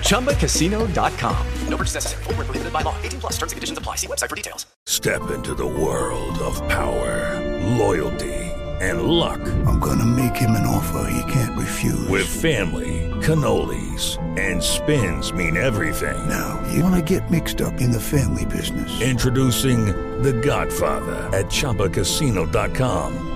ChumbaCasino.com. No purchase necessary. Full prohibited by law. 18 plus terms and conditions apply. See website for details. Step into the world of power, loyalty, and luck. I'm going to make him an offer he can't refuse. With family, cannolis, and spins mean everything. Now, you want to get mixed up in the family business. Introducing The Godfather at ChumbaCasino.com.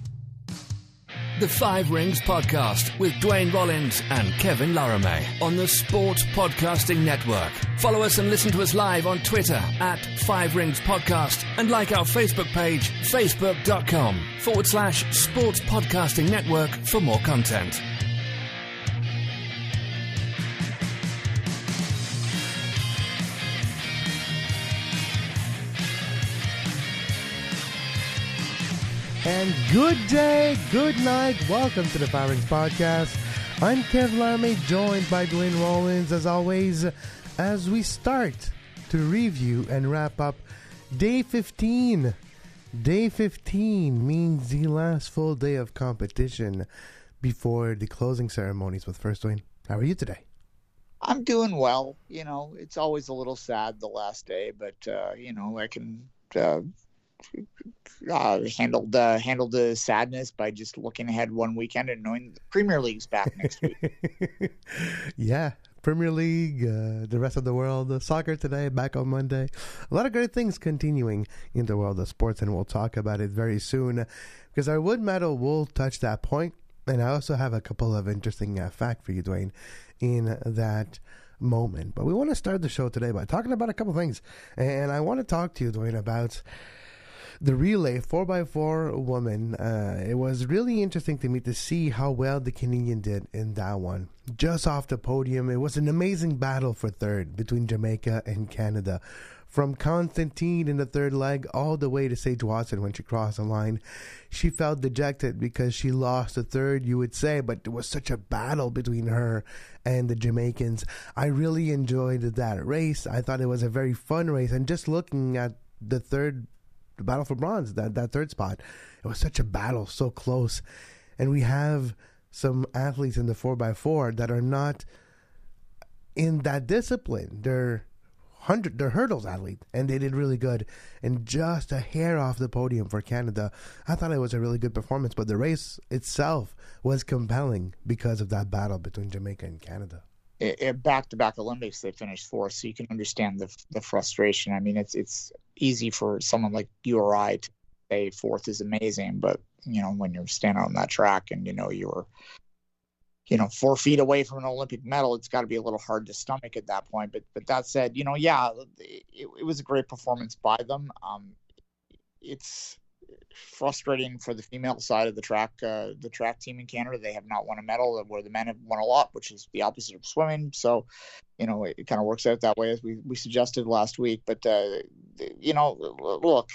The Five Rings Podcast with Dwayne Rollins and Kevin Laramee on the Sports Podcasting Network. Follow us and listen to us live on Twitter at Five Rings Podcast and like our Facebook page, facebook.com forward slash Sports Podcasting Network for more content. And good day, good night. Welcome to the Five Rings Podcast. I'm Kev Laramee, joined by Dwayne Rollins, as always, as we start to review and wrap up day 15. Day 15 means the last full day of competition before the closing ceremonies. With first, Dwayne, how are you today? I'm doing well. You know, it's always a little sad the last day, but, uh, you know, I can. Uh, uh, handled uh, handled the sadness by just looking ahead one weekend and knowing the Premier League's back next week. yeah, Premier League, uh, the rest of the world, uh, soccer today, back on Monday. A lot of great things continuing in the world of sports, and we'll talk about it very soon because our wood medal will touch that point. And I also have a couple of interesting uh, facts for you, Dwayne, in that moment. But we want to start the show today by talking about a couple things, and I want to talk to you, Dwayne, about the relay 4x4 woman, uh, it was really interesting to me to see how well the Canadian did in that one. Just off the podium, it was an amazing battle for third between Jamaica and Canada. From Constantine in the third leg all the way to Sage Watson when she crossed the line. She felt dejected because she lost the third, you would say, but it was such a battle between her and the Jamaicans. I really enjoyed that race. I thought it was a very fun race. And just looking at the third the battle for bronze, that, that third spot. It was such a battle, so close. And we have some athletes in the 4x4 that are not in that discipline. They're hundred they're hurdles athlete and they did really good and just a hair off the podium for Canada. I thought it was a really good performance, but the race itself was compelling because of that battle between Jamaica and Canada. Back to back Olympics, they finished fourth, so you can understand the the frustration. I mean, it's it's easy for someone like you or I to say fourth is amazing, but you know when you're standing on that track and you know you're you know four feet away from an Olympic medal, it's got to be a little hard to stomach at that point. But but that said, you know, yeah, it, it was a great performance by them. Um, it's frustrating for the female side of the track uh, the track team in Canada. They have not won a medal where the men have won a lot, which is the opposite of swimming. So, you know, it, it kind of works out that way as we, we suggested last week. But uh, you know, look,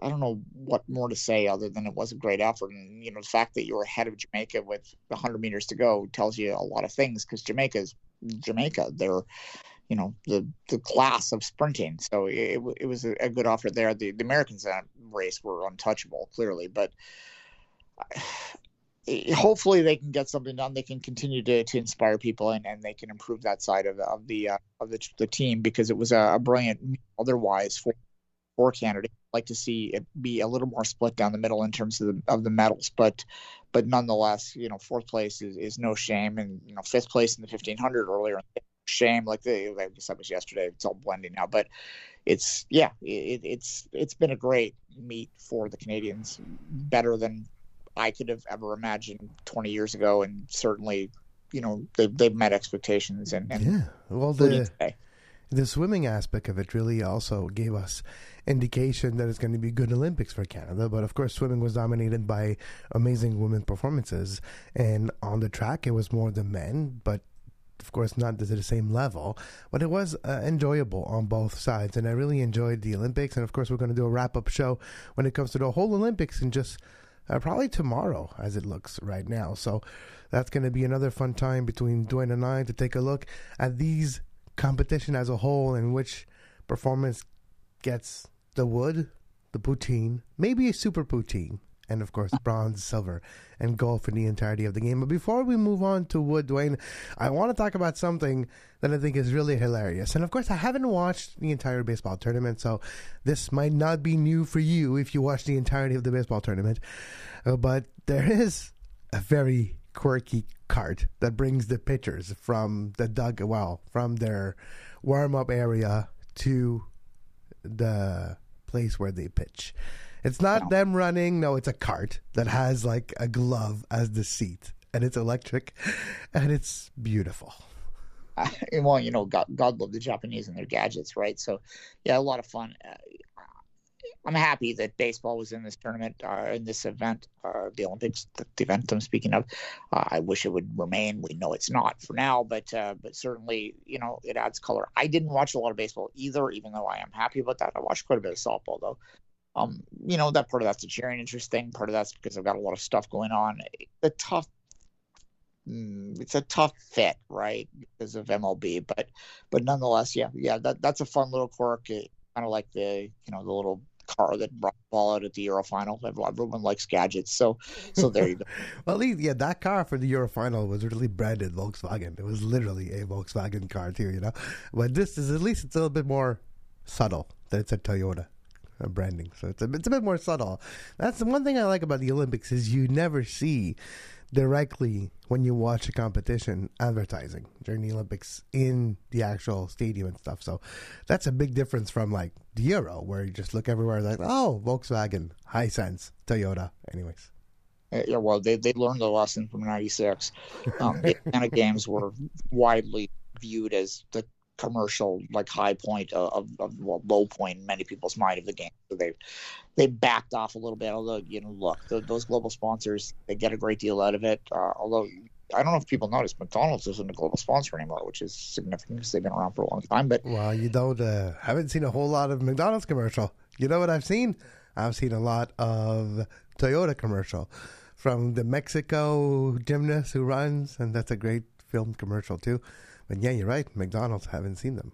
I don't know what more to say other than it was a great effort. And, you know, the fact that you were ahead of Jamaica with 100 meters to go tells you a lot of things because Jamaica's Jamaica. They're, you know, the the class of sprinting. So it, it was a, good offer there. The, the Americans in that race were untouchable, clearly. But hopefully they can get something done. They can continue to, to inspire people and, and they can improve that side of the of the uh, of the, the team because it was a, a brilliant otherwise for for Canada. I'd like to see it be a little more split down the middle in terms of the of the medals, but but nonetheless, you know, fourth place is, is no shame, and you know, fifth place in the fifteen hundred earlier, shame. Like the like I said was yesterday, it's all blending now, but it's yeah, it, it's it's been a great meet for the Canadians, better than I could have ever imagined 20 years ago, and certainly, you know, they've, they've met expectations. And, and yeah, well, the the swimming aspect of it really also gave us indication that it's going to be good Olympics for Canada. But of course, swimming was dominated by amazing women performances, and on the track it was more the men, but. Of course, not to the same level, but it was uh, enjoyable on both sides, and I really enjoyed the Olympics. And of course, we're going to do a wrap up show when it comes to the whole Olympics and just uh, probably tomorrow, as it looks right now. So that's going to be another fun time between Dwayne and I to take a look at these competition as a whole and which performance gets the wood, the poutine, maybe a super poutine, and of course bronze, silver, and gold for the entirety of the game. But before we move on to wood, Dwayne, I want to talk about something that I think is really hilarious. And of course, I haven't watched the entire baseball tournament, so this might not be new for you if you watch the entirety of the baseball tournament. Uh, but there is a very quirky cart that brings the pitchers from the dug well from their warm up area to the place where they pitch. It's not no. them running. No, it's a cart that has like a glove as the seat, and it's electric, and it's beautiful. Uh, well, you know, God, God love the Japanese and their gadgets, right? So, yeah, a lot of fun. Uh, I'm happy that baseball was in this tournament, uh, in this event, uh, the Olympics, the, the, event I'm speaking of. Uh, I wish it would remain. We know it's not for now, but uh, but certainly, you know, it adds color. I didn't watch a lot of baseball either, even though I am happy about that. I watched quite a bit of softball though. Um, you know, that part of that's the cheering interest thing. Part of that's because I've got a lot of stuff going on. The tough mm, it's a tough fit, right, because of MLB. But but nonetheless, yeah, yeah, that that's a fun little quirk. kind of like the you know the little car that brought ball out at the Euro final. Everyone likes gadgets, so so there you go. well, at least yeah, that car for the Euro final was really branded Volkswagen. It was literally a Volkswagen car too, you know. But this is at least it's a little bit more subtle that it's a Toyota branding, so it's a it's a bit more subtle. That's the one thing I like about the Olympics is you never see directly when you watch a competition advertising during the Olympics in the actual stadium and stuff. So that's a big difference from like the Euro, where you just look everywhere like, oh, Volkswagen, Hisense, Toyota. Anyways. Uh, yeah, well, they they learned the lesson from '96. Um, kind of games were widely viewed as the commercial like high point of, of well, low point in many people's mind of the game. So they they backed off a little bit. Although you know, look, the, those global sponsors they get a great deal out of it. Uh, although I don't know if people notice McDonald's isn't a global sponsor anymore, which is significant because they've been around for a long time. But well, you don't uh, haven't seen a whole lot of McDonald's commercial. You know what I've seen? I've seen a lot of Toyota commercial from the Mexico gymnast who runs, and that's a great film commercial too. But yeah, you're right. McDonald's haven't seen them.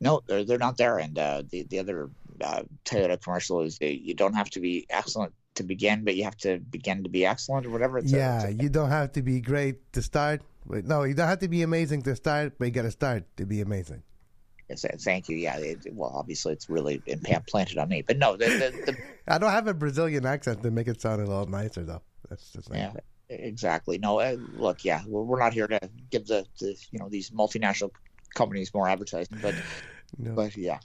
No, they're they're not there. And uh, the the other uh, Toyota commercial is uh, you don't have to be excellent to begin, but you have to begin to be excellent or whatever. It's yeah, a, a, you don't have to be great to start. No, you don't have to be amazing to start, but you got to start to be amazing. Yes, thank you. Yeah, it, well, obviously it's really implanted on me, but no, the, the, the, I don't have a Brazilian accent to make it sound a little nicer, though. That's just yeah. Exactly. No, uh, look, yeah, we're not here to give the, the you know these multinational companies more advertising, but no. but yeah.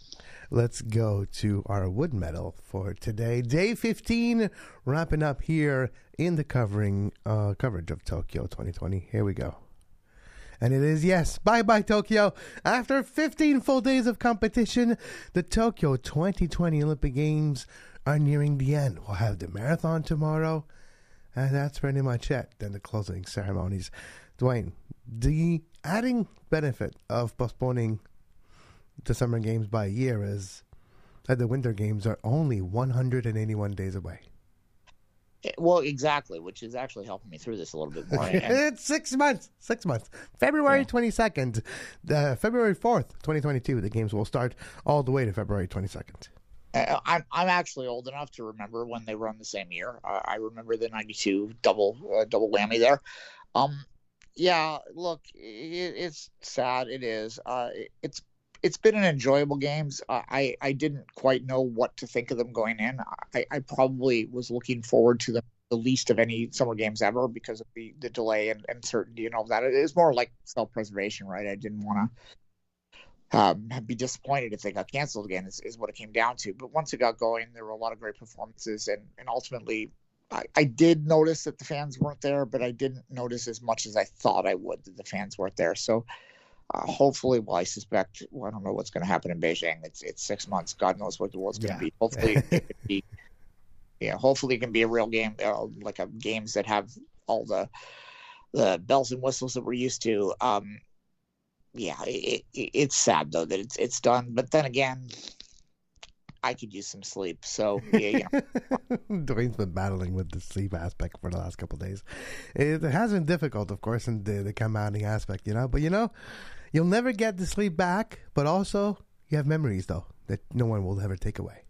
Let's go to our wood medal for today, day fifteen, wrapping up here in the covering uh, coverage of Tokyo 2020. Here we go. And it is, yes, bye bye Tokyo. After 15 full days of competition, the Tokyo 2020 Olympic Games are nearing the end. We'll have the marathon tomorrow, and that's pretty much it. Then the closing ceremonies. Dwayne, the adding benefit of postponing the summer games by a year is that the winter games are only 181 days away. Well, exactly, which is actually helping me through this a little bit more. it's six months. Six months. February twenty second, uh, February fourth, twenty twenty two. The games will start all the way to February twenty second. Uh, I'm I'm actually old enough to remember when they run the same year. I remember the '92 double uh, double whammy there. Um, yeah, look, it, it's sad. It is. Uh, it, it's it's been an enjoyable games. Uh, I I didn't quite know what to think of them going in. I, I probably was looking forward to them the least of any summer games ever because of the the delay and uncertainty and all that. It is more like self preservation, right? I didn't want to um, be disappointed if they got canceled again is, is what it came down to. But once it got going, there were a lot of great performances, and and ultimately, I, I did notice that the fans weren't there, but I didn't notice as much as I thought I would that the fans weren't there. So. uh, hopefully, well, I suspect, well, I don't know what's going to happen in Beijing. It's it's six months. God knows what the world's going to Yeah. be. Hopefully, it be, yeah, hopefully it can be a real game, uh, like a games that have all the the bells and whistles that we're used to. Um, yeah, it, it, it's sad though that it's it's done. But then again, I could use some sleep. So yeah, know, Dwayne's been battling with the sleep aspect for the last couple of days. It has been difficult, of course, in the, the compounding aspect, you know. But you know, you'll never get the sleep back. But also, you have memories though that no one will ever take away.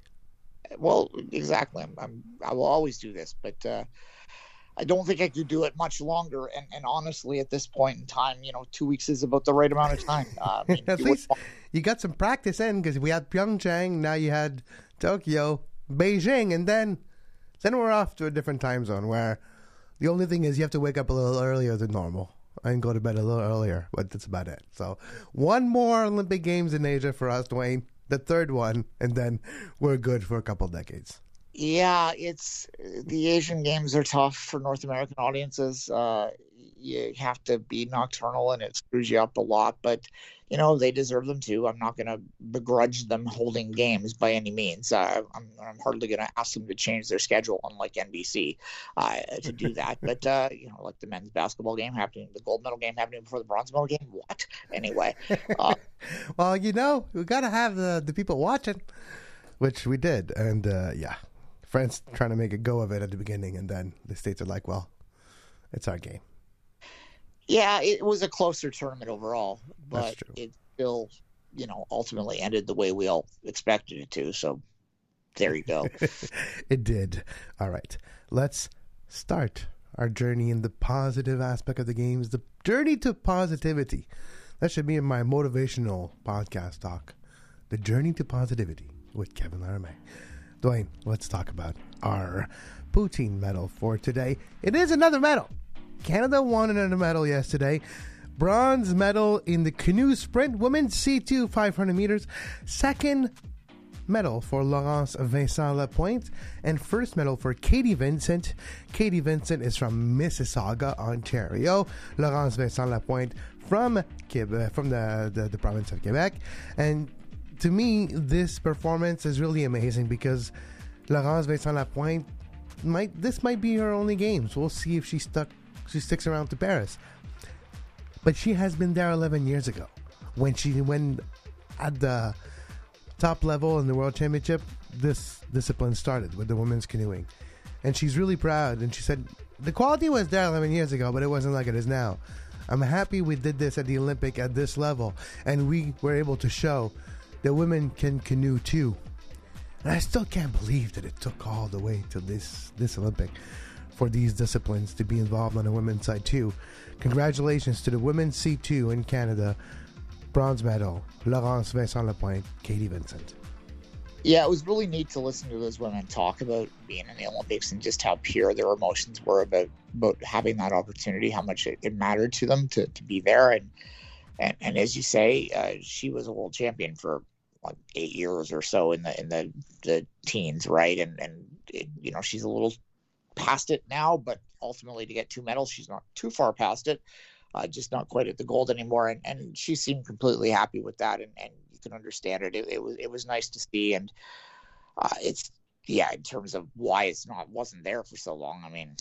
well, exactly. I'm, I'm I will always do this, but. uh I don't think I could do it much longer. And, and honestly, at this point in time, you know, two weeks is about the right amount of time. Uh, I mean, At you least wouldn't you got some practice in because we had Pyeongchang, now you had Tokyo, Beijing, and then then we're off to a different time zone where the only thing is you have to wake up a little earlier than normal and go to bed a little earlier, but that's about it. So one more Olympic Games in Asia for us, Dwayne. The third one, and then we're good for a couple decades. Yeah, it's the Asian games are tough for North American audiences. Uh, you have to be nocturnal, and it screws you up a lot. But you know they deserve them too. I'm not going to begrudge them holding games by any means. Uh, I'm, I'm hardly going to ask them to change their schedule, unlike NBC, uh, to do that. but uh, you know, like the men's basketball game happening, the gold medal game happening before the bronze medal game. What? Anyway, uh, Well, you know, we got to have the, the people watching, which we did. And uh, yeah, France trying to make a go of it at the beginning, and then the States are like, well, it's our game. Yeah, it was a closer tournament overall, but it still, you know, ultimately ended the way we all expected it to. So there you go. it did. All right. Let's start our journey in the positive aspect of the games, the journey to positivity. That should be in my motivational podcast talk. The journey to positivity with Kevin Laramee. Dwayne, let's talk about our poutine medal for today. It is another medal. Canada won another medal yesterday. Bronze medal in the canoe sprint, women's C2 500 meters. Second medal for Laurence Vincent Lapointe, and first medal for Katie Vincent. Katie Vincent is from Mississauga, Ontario. Laurence Vincent Lapointe from Quebec, from the, the, the province of Quebec. And to me, this performance is really amazing because Laurence Vincent Lapointe might this might be her only games. We'll see if she stuck she sticks around to Paris. But she has been there 11 years ago when she when at the top level in the world championship this discipline started with the women's canoeing and she's really proud and she said the quality was there 11 years ago but it wasn't like it is now i'm happy we did this at the olympic at this level and we were able to show that women can canoe too. And i still can't believe that it took all the way to this this olympic for these disciplines to be involved on the women's side too. Congratulations to the women's c2 in canada. Bronze medal, Laurence Vincent Lapointe, Katie Vincent. yeah, it was really neat to listen to those women talk about being in the Olympics and just how pure their emotions were about about having that opportunity, how much it, it mattered to them to, to be there, and and and as you say, uh, she was a world champion for like eight years or so in the in the the teens, right? And and it, you know she's a little past it now, but ultimately to get two medals, she's not too far past it. Uh, just not quite at the gold anymore, and, and she seemed completely happy with that, and, and you can understand it. it. It was it was nice to see, and uh, it's yeah, in terms of why it's not wasn't there for so long. I mean,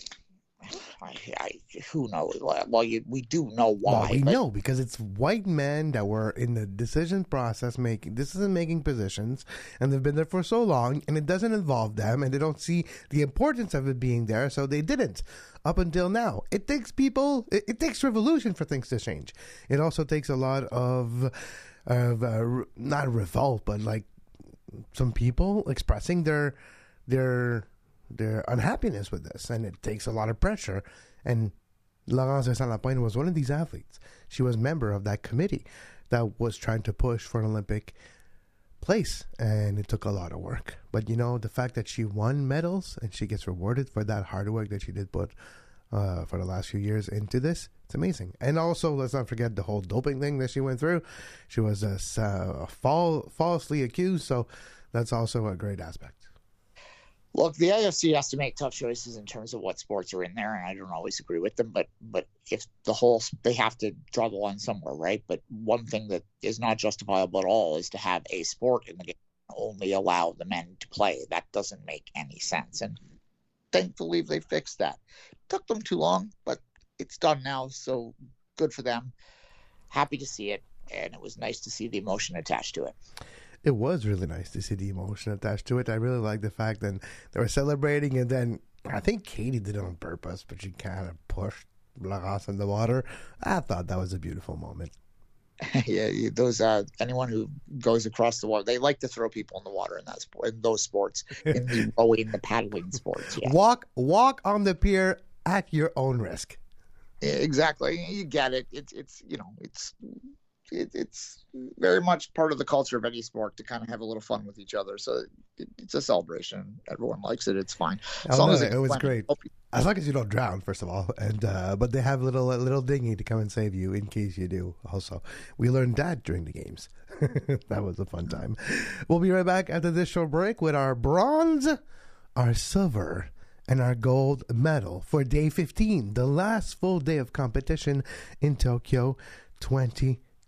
I, I who knows? Well, you, we do know why. Well, we but- know because it's white men that were in the decision process making decision making positions, and they've been there for so long, and it doesn't involve them, and they don't see the importance of it being there, so they didn't. Up until now, it takes people, it, it takes revolution for things to change. It also takes a lot of, of uh, not revolt, but like some people expressing their their their unhappiness with this, and it takes a lot of pressure. And Laurence Vincent Lapointe was one of these athletes. She was a member of that committee that was trying to push for an Olympic place, and it took a lot of work. But you know, the fact that she won medals and she gets rewarded for that hard work that she did put uh, for the last few years into this, it's amazing. And also, let's not forget the whole doping thing that she went through. She was uh, fall, falsely accused, so that's also a great aspect. Look, the IOC has to make tough choices in terms of what sports are in there, and I don't always agree with them. But but if the whole they have to draw the line somewhere, right? But one thing that is not justifiable at all is to have a sport in the game only allow the men to play. That doesn't make any sense. And thankfully, they fixed that. took them too long, but it's done now. So good for them. Happy to see it, and it was nice to see the emotion attached to it it was really nice to see the emotion attached to it. I really like the fact that they were celebrating, and then I think Katie did it on purpose, but she kind of pushed Lagas in the water. I thought that was a beautiful moment. yeah, those uh, anyone who goes across the water, they like to throw people in the water in that sport, in those sports, in the rowing, the paddling sports. Yeah. Walk, walk on the pier at your own risk. Exactly, you get it. It's it's you know it's it, it's very much part of the culture of any sport to kind of have a little fun with each other. So it, it's a celebration. Everyone likes it. It's fine. As oh, long as it, it was great. As long as you don't drown, first of all, and uh, but they have a little a little dinghy to come and save you in case you do. Also, we learned that during the games. that was a fun time. We'll be right back after this short break with our bronze, our silver, and our gold medal for day 15, the last full day of competition in Tokyo 20.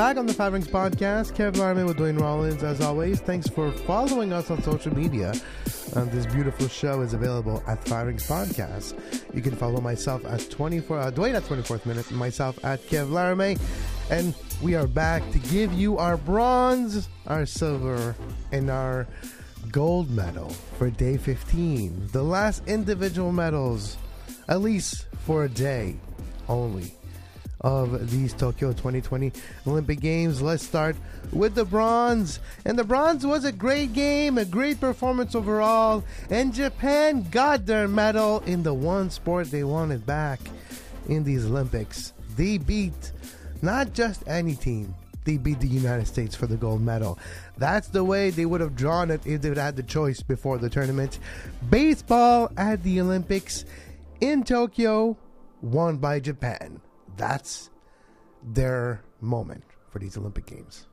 Back on the Five Rings Podcast. Kev Laramee with Dwayne Rollins. As always, thanks for following us on social media. Um, this beautiful show is available at Five Rings Podcast. You can follow myself at 24, uh, Dwayne at 24th Minute, myself at Kev Laramee. And we are back to give you our bronze, our silver, and our gold medal for day 15. The last individual medals, at least for a day only of these Tokyo 2020 Olympic Games. Let's start with the bronze. And the bronze was a great game, a great performance overall. And Japan got their medal in the one sport they wanted back in these Olympics. They beat not just any team, they beat the United States for the gold medal. That's the way they would have drawn it if they would had the choice before the tournament. Baseball at the Olympics in Tokyo, won by Japan that's their moment for these Olympic Games.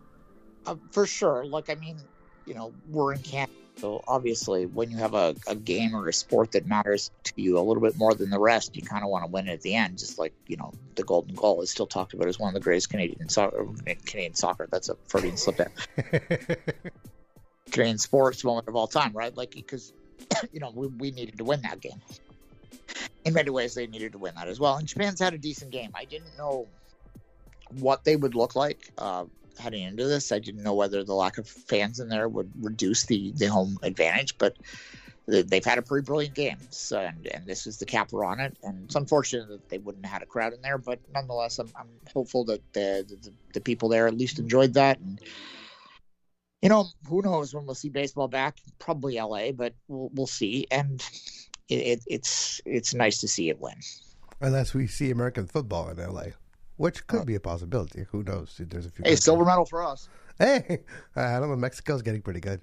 Uh, for sure. Look, I mean, you know, we're in Canada. So obviously, when you have a, a game or a sport that matters to you a little bit more than the rest, you kind of want to win it at the end. Just like you know, the golden goal is still talked about as one of the greatest Canadian soccer. Canadian soccer. That's a Freudian slip there. Canadian sports moment of all time, right? Like because you know we, we needed to win that game in many ways, they needed to win that as well. And Japan's had a decent game. I didn't know what they would look like uh, heading into this. I didn't know whether the lack of fans in there would reduce the, the home advantage, but they've had a pretty brilliant game. So, and, and this is the capper on it. And it's unfortunate that they wouldn't have had a crowd in there, but nonetheless, I'm, I'm hopeful that the, the, the people there at least enjoyed that. And, you know, who knows when we'll see baseball back? Probably LA, but we'll, we'll see. And it, it's it's nice to see it win. Unless we see American football in LA, which could uh, be a possibility. Who knows? There's a few. Hey, silver medal for us. Hey, I don't know. Mexico's getting pretty good.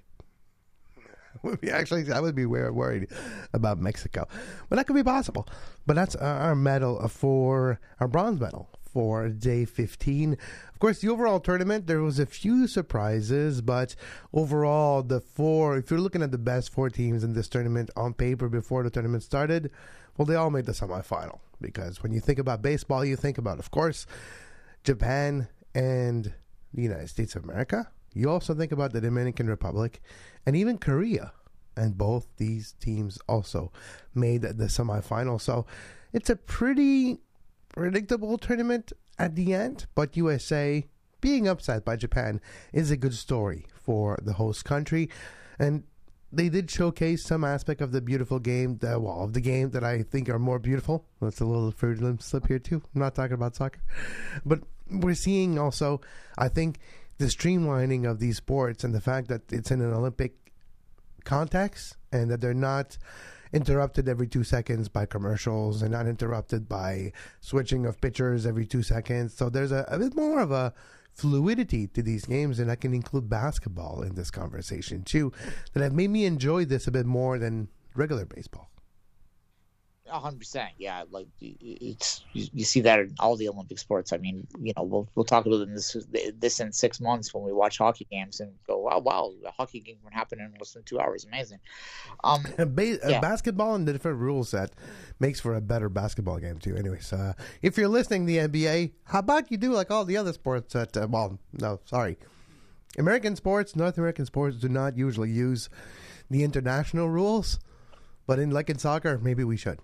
Would be actually, I would be worried about Mexico, but that could be possible. But that's our medal for our bronze medal for day 15. Of course, the overall tournament, there was a few surprises, but overall, the four, if you're looking at the best four teams in this tournament on paper before the tournament started, Well, they all made the semifinal because when you think about baseball, you think about, of course, Japan and the United States of America. You also think about the Dominican Republic and even Korea. And both these teams also made the semifinal. So it's a pretty predictable tournament at the end, but USA being upset by Japan is a good story for the host country. And they did showcase some aspect of the beautiful game, the well, of the game that I think are more beautiful. That's a little Freudian slip here too. I'm not talking about soccer, but we're seeing also, I think, the streamlining of these sports and the fact that it's in an Olympic context and that they're not interrupted every two seconds by commercials and not interrupted by switching of pitchers every two seconds. So there's a, a bit more of a fluidity to these games, and I can include basketball in this conversation too, that have made me enjoy this a bit more than regular baseball hundred percent. Yeah, like it's you, you, see that in all the Olympic sports. I mean, you know, we'll we'll talk about this this in six months when we watch hockey games and go, wow, wow, the hockey game can happen in less than two hours. Amazing. Um, ba- yeah. basketball and the different rule set makes for a better basketball game too. Anyways, uh, if you're listening to the NBA, how about you do like all the other sports? That uh, well, no, sorry, American sports, North American sports do not usually use the international rules. But in like in soccer, maybe we should.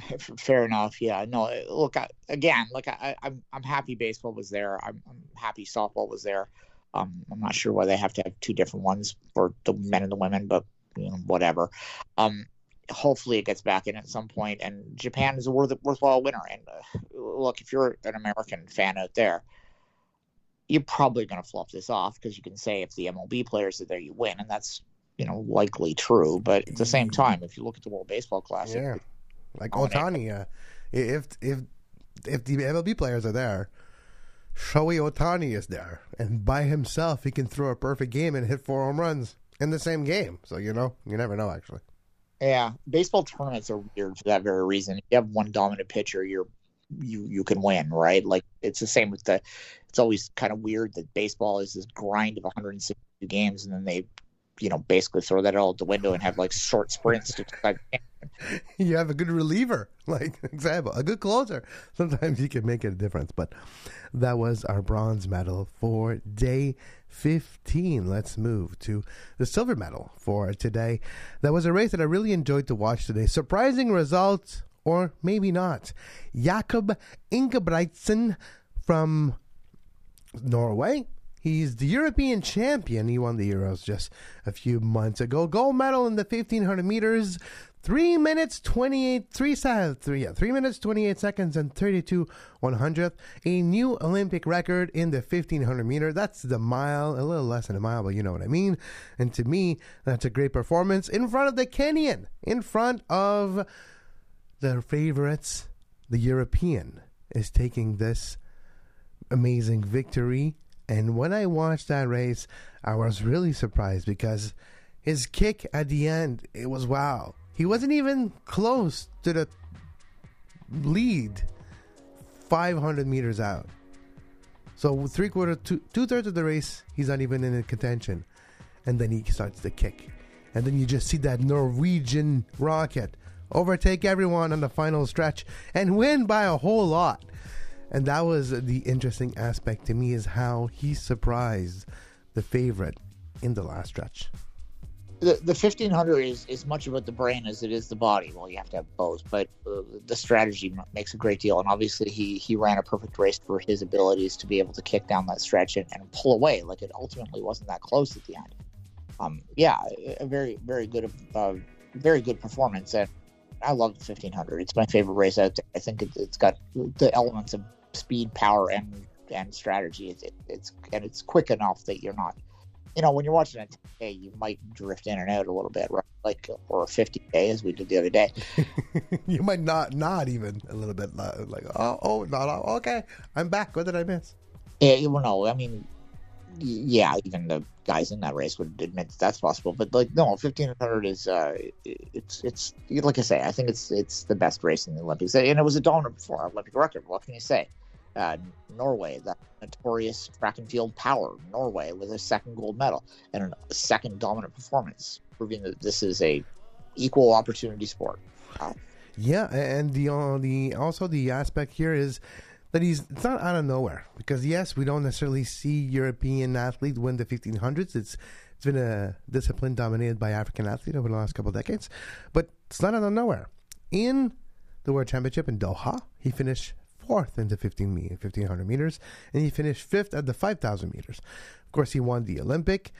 Fair enough. Yeah. No. Look. I, again, like I, I'm, I'm happy baseball was there. I'm, I'm happy softball was there. Um, I'm not sure why they have to have two different ones for the men and the women, but you know, whatever. Um, hopefully it gets back in at some point, and Japan is a worth, worthwhile winner. And uh, look, if you're an American fan out there, you're probably going to flop this off because you can say if the MLB players are there, you win, and that's you know likely true. But at the same time, if you look at the World Baseball Classic, yeah like Otani, uh, if if if the MLB players are there, Shohei Otani is there, and by himself he can throw a perfect game and hit four home runs in the same game. So you know, you never know actually. Yeah, baseball tournaments are weird for that very reason. If you have one dominant pitcher, you're you you can win, right? Like it's the same with the. It's always kind of weird that baseball is this grind of 162 games, and then they, you know, basically throw that all out the window and have like short sprints to you have a good reliever, like example, a good closer. Sometimes you can make a difference. But that was our bronze medal for day 15. Let's move to the silver medal for today. That was a race that I really enjoyed to watch today. Surprising results, or maybe not. Jakob Ingebrigtsen from Norway He's the European champion. He won the Euros just a few months ago. Gold medal in the 1500 meters. Three minutes, 28, three, three, yeah, three minutes, 28 seconds and 32 one hundredth. A new Olympic record in the 1500 meter. That's the mile, a little less than a mile, but you know what I mean. And to me, that's a great performance in front of the Kenyan, in front of their favorites. The European is taking this amazing victory. And when I watched that race, I was really surprised because his kick at the end, it was wow he wasn't even close to the lead 500 meters out. So three quarter, two, two thirds of the race, he's not even in contention. And then he starts the kick. And then you just see that Norwegian rocket overtake everyone on the final stretch and win by a whole lot. And that was the interesting aspect to me is how he surprised the favorite in the last stretch the, the 1500 is as much about the brain as it is the body. Well, you have to have both, but uh, the strategy makes a great deal. And obviously, he he ran a perfect race for his abilities to be able to kick down that stretch and, and pull away. Like it ultimately wasn't that close at the end. Um, yeah, a very very good uh, very good performance. And I love the 1500. It's my favorite race out there. I think it, has got the elements of speed, power, and and strategy. It's it, it's and it's quick enough that you're not you know, when you're watching a 10K, you might drift in and out a little bit, right? Like, or a 50K as we did the other day. you might not, not even a little bit like, oh, oh, not okay. I'm back. What did I miss? Yeah, well, no, I mean, yeah, even the guys in that race would admit that that's possible. But like, no, 1500 is, uh, it's, it's like I say, I think it's, it's the best race in the Olympics, and it was a dominant before Olympic record. What can you say? Uh, Norway, that notorious track and field power, Norway, with a second gold medal and a second dominant performance, proving that this is a equal opportunity sport. Yeah, and the uh, the also the aspect here is that he's it's not out of nowhere because yes, we don't necessarily see European athletes win the 1500s. It's it's been a discipline dominated by African athletes over the last couple of decades, but it's not out of nowhere. In the World Championship in Doha, he finished fourth in the 15 me- 1500 meters, and he finished fifth at the 5000 meters. Of course, he won the Olympic.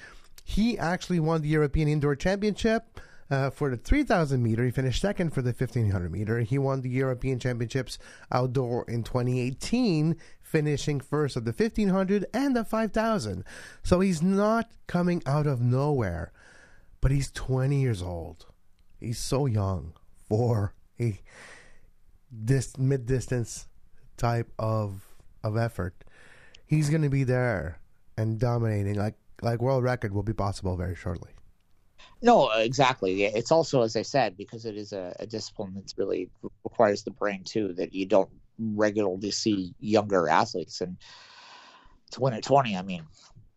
He actually won the European Indoor Championship. Uh, for the 3000 meter, he finished second for the 1500 meter. He won the European Championships outdoor in 2018, finishing first at the 1500 and the 5000. So he's not coming out of nowhere, but he's 20 years old. He's so young for a this mid distance type of of effort. He's going to be there and dominating like like world record will be possible very shortly. No, exactly. It's also, as I said, because it is a, a discipline that's really requires the brain too. That you don't regularly see younger athletes, and to win at twenty, I mean,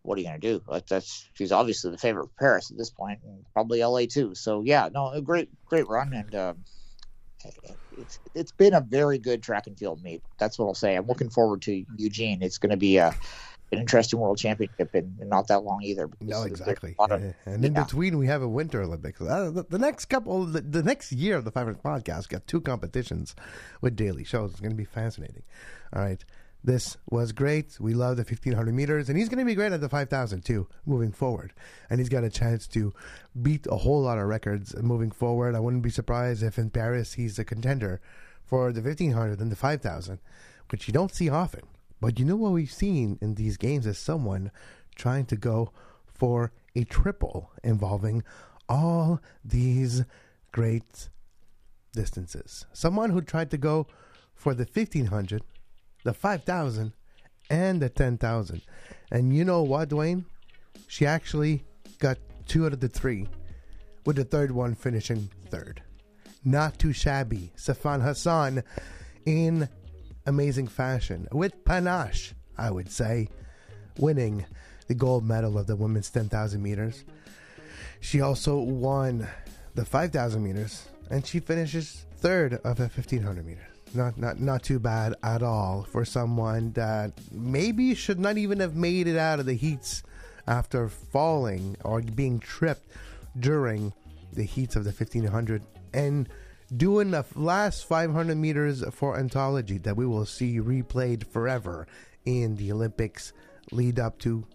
what are you going to do? That's she's obviously the favorite of Paris at this point, and probably LA too. So yeah, no, a great great run, and um, it's it's been a very good track and field meet. That's what I'll say. I'm looking forward to Eugene. It's going to be a an interesting world championship in, in not that long either. No, exactly. of- And in yeah. between, we have a Winter Olympics. Uh, the, the next couple, the, the next year of the Five Minutes Podcast, got two competitions with daily shows. It's going to be fascinating. All right. This was great. We love the 1500 meters, and he's going to be great at the 5000 too, moving forward. And he's got a chance to beat a whole lot of records moving forward. I wouldn't be surprised if in Paris he's a contender for the 1500 and the 5000, which you don't see often. But you know what we've seen in these games is someone trying to go for a triple involving all these great distances. Someone who tried to go for the 1500, the 5000, and the 10,000. And you know what, Dwayne? She actually got two out of the three, with the third one finishing third. Not too shabby. Sifan Hassan in amazing fashion, with panache, I would say, winning the gold medal of the women's 10,000 meters. She also won the 5,000 meters, and she finishes third of the 1,500 meters. Not, not, not too bad at all for someone that maybe should not even have made it out of the heats after falling or being tripped during the heats of the 1500 and doing the last 500 meters for anthology that we will see replayed forever in the Olympics lead up to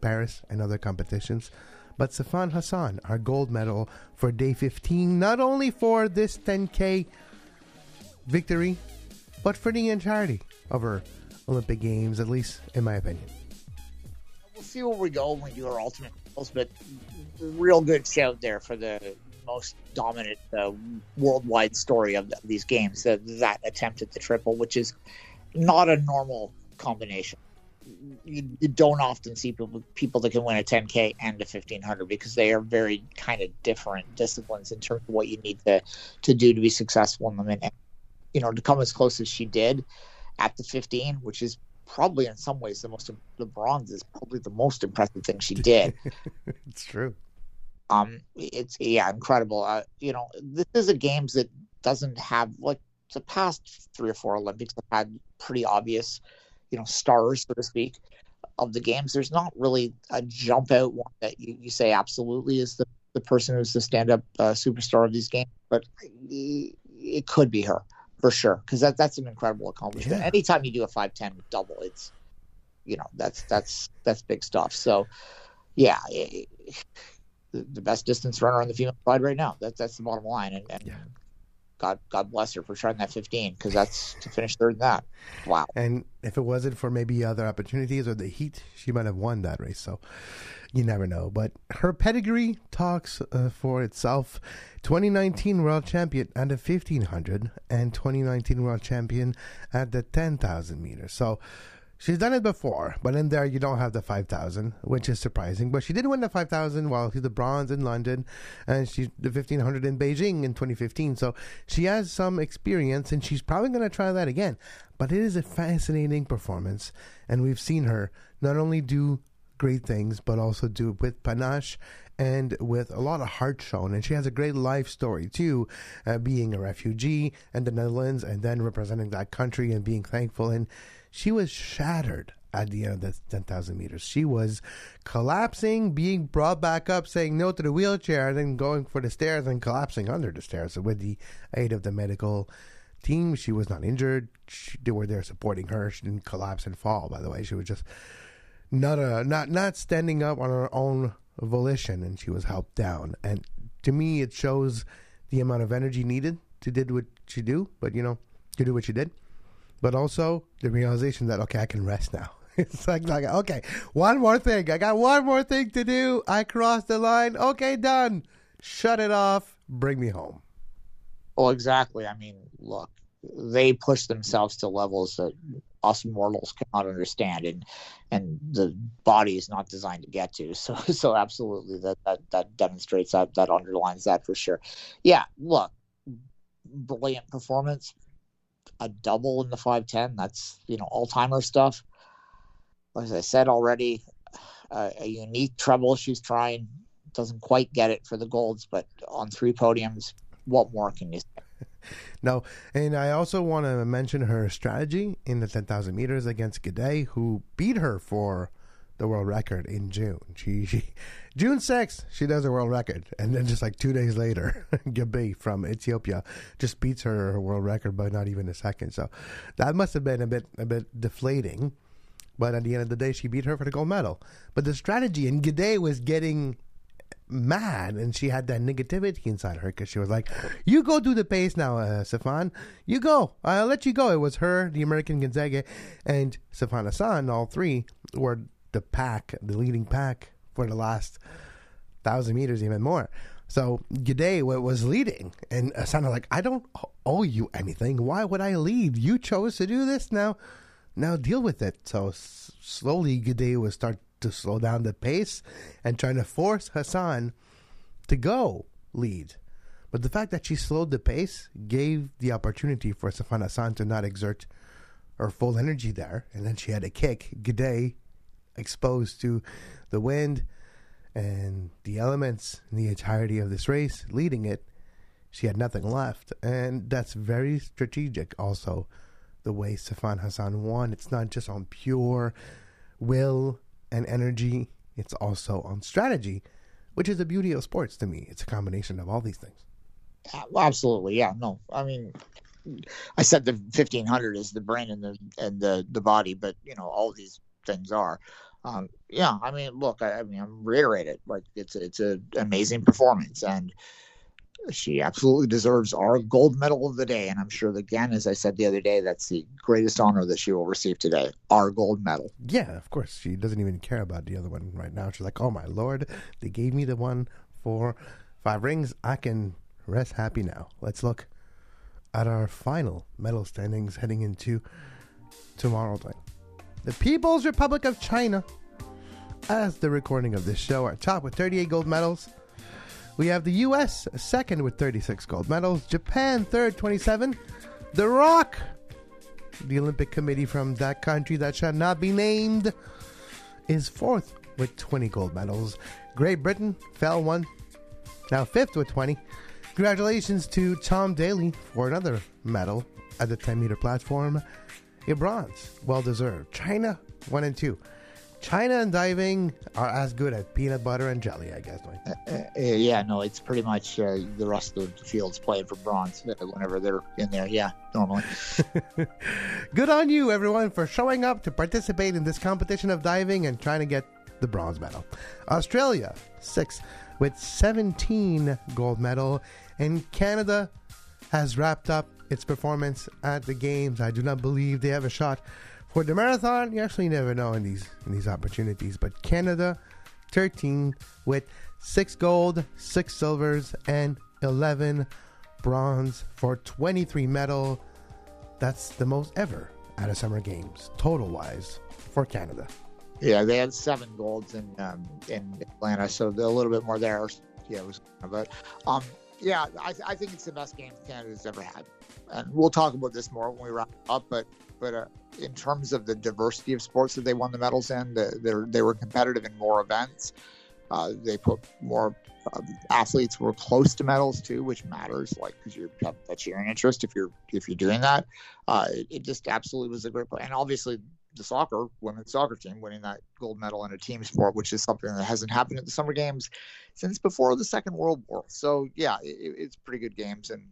Paris and other competitions. But Sifan Hassan, our gold medal for day 15, not only for this 10K victory, but for the entirety of her Olympic Games, at least in my opinion. we'll see where we go when we do our ultimate goals, but real good shout there for the most dominant uh, worldwide story of th- these games. That that attempt at the triple, which is not a normal combination. You, you don't often see people people that can win a 10k and a 1500 because they are very kind of different disciplines in terms of what you need to to do to be successful in them. And you know, to come as close as she did at the 15, which is probably in some ways the most the bronze is probably the most impressive thing she did. it's true. Um, it's yeah, incredible. Uh, you know, this is a games that doesn't have like the past three or four Olympics have had pretty obvious, you know, stars so to speak of the games. There's not really a jump out one that you, you say absolutely is the the person who's the stand up uh, superstar of these games, but it could be her for sure because that that's an incredible accomplishment. Yeah. Anytime you do a five ten double, it's you know that's that's that's big stuff. So yeah, it- the, the best distance runner on the female side right now. That's that's the bottom line, and, and God God bless her for trying that fifteen because that's to finish third in that. Wow. And if it wasn't for maybe other opportunities or the heat, she might have won that race. So you never know. But her pedigree talks uh, for itself. 2019 world champion at the 1500 and 2019 world champion at the 10,000 meters. So she's done it before, but in there you don't have the 5,000, which is surprising. But she did win the 5,000 while she's the bronze in London and she's the 1500 in Beijing in 2015. So she has some experience and she's probably going to try that again. But it is a fascinating performance, and we've seen her not only do great things, but also do it with panache and with a lot of heart shown. And she has a great life story too, uh, being a refugee in the Netherlands and then representing that country and being thankful. And she was shattered at the end of the 10,000 meters. She was collapsing, being brought back up, saying no to the wheelchair, and then going for the stairs and collapsing under the stairs. So with the aid of the medical team, she was not injured. She, they were there supporting her. She didn't collapse and fall, by the way. She was just not a, not not standing up on her own volition, and she was helped down. And to me, it shows the amount of energy needed to did what she do, but you know, to do what she did. But also the realization that okay, I can rest now. It's like, like okay, one more thing. I got one more thing to do. I crossed the line. Okay, done. Shut it off. Bring me home. Well, exactly. I mean, look, they push themselves to levels that us mortals cannot understand and and the body is not designed to get to so so absolutely that that that demonstrates that that underlines that for sure yeah look brilliant performance a double in the 510 that's you know all-timer stuff. As i said already uh, a unique treble she's trying. Doesn't quite get it for the golds but on three podiums what more can you say? No, and I also want to mention her strategy in the 10,000 meters against Gidey, who beat her for the world record in June. She, she June 6th, she does a world record. And then just like two days later, Gidey from Ethiopia just beats her, her world record by not even a second. So that must have been a bit a bit deflating. But at the end of the day, she beat her for the gold medal. But the strategy, and Gidey was getting mad and she had that negativity inside her because she was like, You go do the pace now, uh, Sifan. You go. I'll let you go. It was her, the American Gonzaga, and Sifan Hassan. All three were the pack, the leading pack for the last thousand meters, even more. So Gidey was leading, and Hassan like, I don't owe you anything. Why would I lead? You chose to do this now. Now deal with it. So s- slowly, Gidey would start to slow down the pace and trying to force Hassan to go lead. But the fact that she slowed the pace gave the opportunity for Sifan Hassan to not exert her full energy there. And then she had a kick. Gidey exposed to the wind and the elements in the entirety of this race, leading it. She had nothing left. And that's very strategic also, the way Sifan Hassan won. It's not just on pure will and energy. It's also on strategy, which is the beauty of sports to me. It's a combination of all these things. Uh, absolutely, yeah. No, I mean, I said the fifteen hundred is the brain and the and the the body, but you know all these things are. Um, yeah, I mean, look, I, I mean, I'm reiterate it. Like it's it's an amazing performance, and she absolutely deserves our gold medal of the day. And I'm sure, that, again, as I said the other day, that's the greatest honor that she will receive today our gold medal. Yeah, of course. She doesn't even care about the other one right now. She's like, oh my lord, they gave me the one for five rings. I can rest happy now. Let's look at our final medal standings heading into tomorrow night. The People's Republic of China, as the recording of this show, are top with 38 gold medals. We have the U.S. second with 36 gold medals, Japan third, 27. The Rock, the Olympic Committee from that country that shall not be named, is fourth with 20 gold medals. Great Britain fell one, now fifth with 20. Congratulations to Tom Daley for another medal at the 10 meter platform. A bronze, well deserved. China, one and two. China and diving are as good as peanut butter and jelly, I guess. Uh, uh, yeah, no, it's pretty much uh, the rest of the field's playing for bronze uh, whenever they're in there. Yeah, normally. good on you, everyone, for showing up to participate in this competition of diving and trying to get the bronze medal. Australia, six with 17 gold medal, and Canada has wrapped up its performance at the games. I do not believe they have a shot for the marathon, you actually never know in these in these opportunities. But Canada, 13 with six gold, six silvers, and 11 bronze for 23 medal. That's the most ever at a Summer Games, total wise, for Canada. Yeah, they had seven golds in um, in Atlanta, so a little bit more there. Yeah, it was, but um, Yeah, I, I think it's the best game Canada's ever had, and we'll talk about this more when we wrap up. But but uh, in terms of the diversity of sports that they won the medals in, they they were competitive in more events. Uh, they put more uh, athletes were close to medals too, which matters, like because you're that's your interest if you're if you're doing that. Uh, it, it, just absolutely was a great and obviously the soccer women's soccer team winning that gold medal in a team sport, which is something that hasn't happened at the Summer Games since before the Second World War. So yeah, it, it's pretty good games, and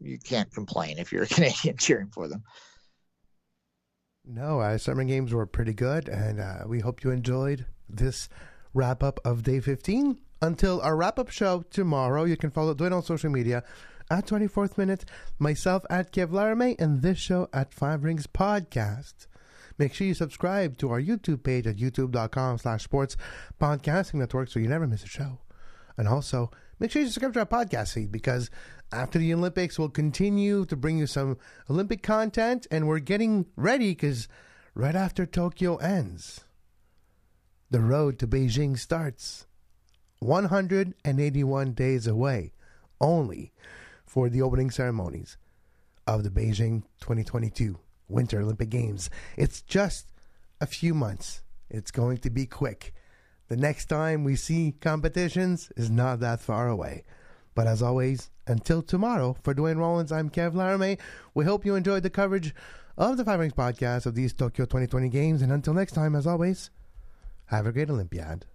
you can't complain if you're a Canadian cheering for them. No, uh, summer games were pretty good, and uh, we hope you enjoyed this wrap up of day 15. Until our wrap up show tomorrow, you can follow Dwayne on social media at 24th Minute, myself at Kev Laramee, and this show at Five Rings Podcast. Make sure you subscribe to our YouTube page at youtube.com slash sports podcasting network so you never miss a show. And also, make sure you subscribe to our podcast feed because after the Olympics, we'll continue to bring you some Olympic content and we're getting ready because right after Tokyo ends, the road to Beijing starts. 181 days away only for the opening ceremonies of the Beijing 2022 Winter Olympic Games. It's just a few months. It's going to be quick. The next time we see competitions is not that far away. But as always, until tomorrow, for Dwayne Rollins, I'm Kev Laramee. We hope you enjoyed the coverage of the Five Rings podcast of these Tokyo 2020 Games. And until next time, as always, have a great Olympiad.